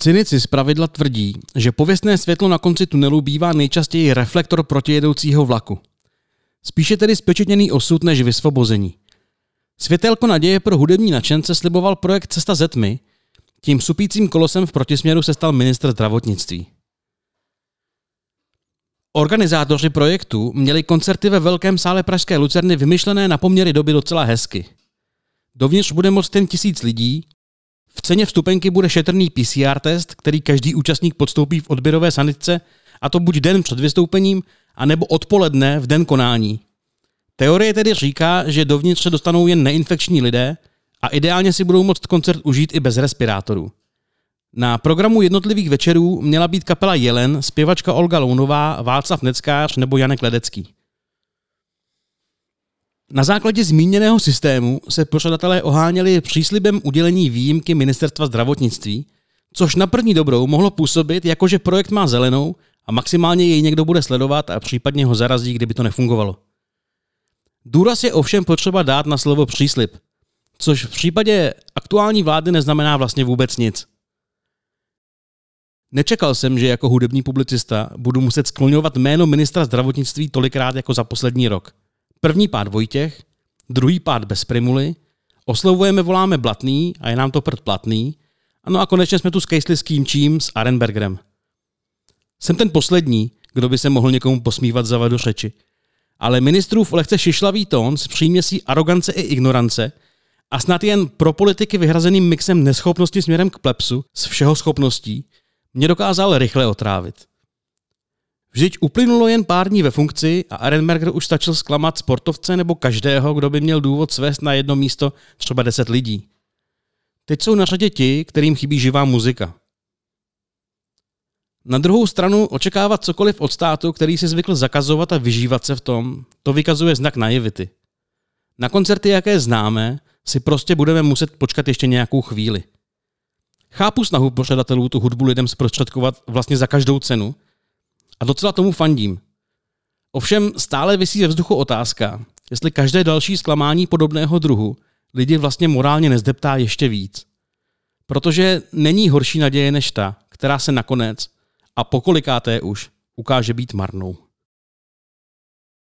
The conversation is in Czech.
Cynici z pravidla tvrdí, že pověstné světlo na konci tunelu bývá nejčastěji reflektor protijedoucího vlaku. Spíše tedy spečetněný osud než vysvobození. Světelko naděje pro hudební nadšence sliboval projekt Cesta ze tmy, tím supícím kolosem v protisměru se stal ministr zdravotnictví. Organizátoři projektu měli koncerty ve velkém sále Pražské Lucerny vymyšlené na poměry doby docela hezky. Dovnitř bude moct jen tisíc lidí, v ceně vstupenky bude šetrný PCR test, který každý účastník podstoupí v odběrové sanitce, a to buď den před vystoupením, anebo odpoledne v den konání. Teorie tedy říká, že dovnitř se dostanou jen neinfekční lidé a ideálně si budou moct koncert užít i bez respirátorů. Na programu jednotlivých večerů měla být kapela Jelen, zpěvačka Olga Lounová, Václav Neckář nebo Janek Ledecký. Na základě zmíněného systému se pořadatelé oháněli příslibem udělení výjimky ministerstva zdravotnictví, což na první dobrou mohlo působit, jako že projekt má zelenou a maximálně jej někdo bude sledovat a případně ho zarazí, kdyby to nefungovalo. Důraz je ovšem potřeba dát na slovo příslib, což v případě aktuální vlády neznamená vlastně vůbec nic. Nečekal jsem, že jako hudební publicista budu muset skloňovat jméno ministra zdravotnictví tolikrát jako za poslední rok. První pád Vojtěch, druhý pád bez primuly, oslovujeme, voláme Blatný a je nám to prd platný. Ano a konečně jsme tu skejsli s kým čím s Arenbergerem. Jsem ten poslední, kdo by se mohl někomu posmívat za vadu řeči. Ale ministrův lehce šišlavý tón s příměsí arogance i ignorance a snad jen pro politiky vyhrazeným mixem neschopnosti směrem k plepsu s všeho schopností mě dokázal rychle otrávit. Vždyť uplynulo jen pár dní ve funkci a Arenberger už stačil zklamat sportovce nebo každého, kdo by měl důvod svést na jedno místo třeba deset lidí. Teď jsou na řadě ti, kterým chybí živá muzika. Na druhou stranu očekávat cokoliv od státu, který si zvykl zakazovat a vyžívat se v tom, to vykazuje znak naivity. Na koncerty, jaké známe, si prostě budeme muset počkat ještě nějakou chvíli. Chápu snahu pořadatelů tu hudbu lidem zprostředkovat vlastně za každou cenu a docela tomu fandím. Ovšem stále vysí ve vzduchu otázka, jestli každé další zklamání podobného druhu lidi vlastně morálně nezdeptá ještě víc. Protože není horší naděje než ta, která se nakonec, a pokolikáté už, ukáže být marnou.